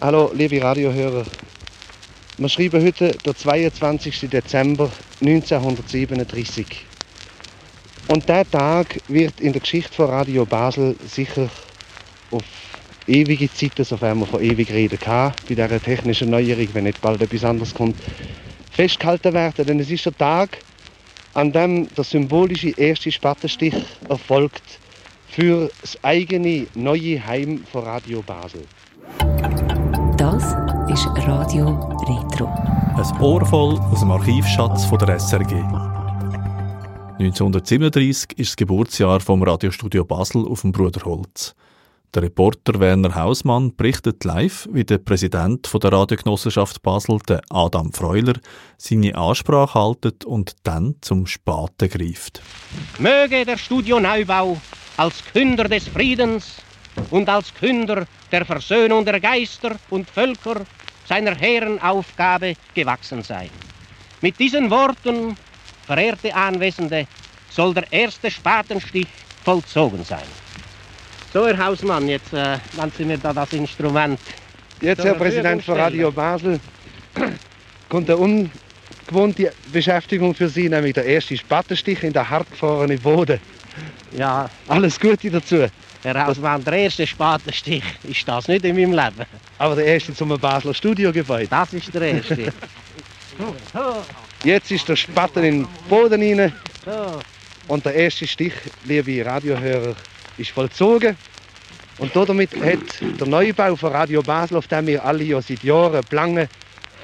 Hallo, liebe Radiohörer. Wir schreiben heute den 22. Dezember 1937. Und dieser Tag wird in der Geschichte von Radio Basel sicher auf ewige Zeiten, sofern man von ewig reden kann, bei dieser technischen Neuerung, wenn nicht bald etwas anderes kommt, festgehalten werden. Denn es ist der Tag, an dem der symbolische erste Spattenstich erfolgt für das eigene neue Heim von Radio Basel. Das ist Radio Retro. Ein Ohr voll aus dem Archivschatz von der SRG. 1937 ist das Geburtsjahr vom Radiostudio Basel auf dem Bruderholz. Der Reporter Werner Hausmann berichtet live, wie der Präsident der Radiogenossenschaft Basel, der Adam Freuler, seine Ansprache haltet und dann zum Spaten greift. Möge der Studioneubau als Künder des Friedens und als Künder der Versöhnung der Geister und Völker seiner hehren Aufgabe gewachsen sein. Mit diesen Worten, verehrte Anwesende, soll der erste Spatenstich vollzogen sein. So, Herr Hausmann, jetzt äh, lassen Sie mir da das Instrument. Jetzt, Herr Präsident von Radio Basel, kommt eine ungewohnte Beschäftigung für Sie, nämlich der erste Spattenstich in der hartgefrorenen Boden. Ja. Alles Gute dazu. Herr Hausmann, der erste Spatenstich ist das nicht in meinem Leben. Aber der erste zum Basler Studiogebäude. Das ist der erste. Jetzt ist der Spatten in den Boden rein. Und der erste Stich, liebe Radiohörer, ist vollzogen. Und damit hat der Neubau von Radio Basel, auf dem wir alle ja seit Jahren planen,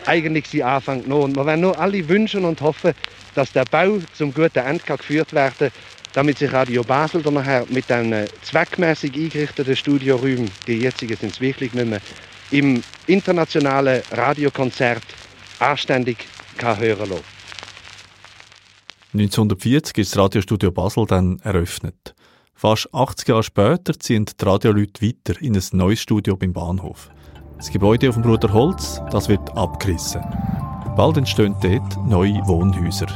eigentlich seinen Anfang genommen. Und wir werden nur alle wünschen und hoffen, dass der Bau zum guten Ende geführt werden kann, damit sich Radio Basel dann nachher mit den zweckmäßig eingerichteten Studioräumen, die jetzigen sind es wirklich nicht mehr, im internationalen Radiokonzert anständig kann hören lassen. 1940 ist das Radiostudio Basel dann eröffnet. Fast 80 Jahre später ziehen die Radioleute weiter in ein neues Studio beim Bahnhof. Das Gebäude auf dem Bruder Holz, das wird abgerissen. Bald entstehen dort neue Wohnhäuser.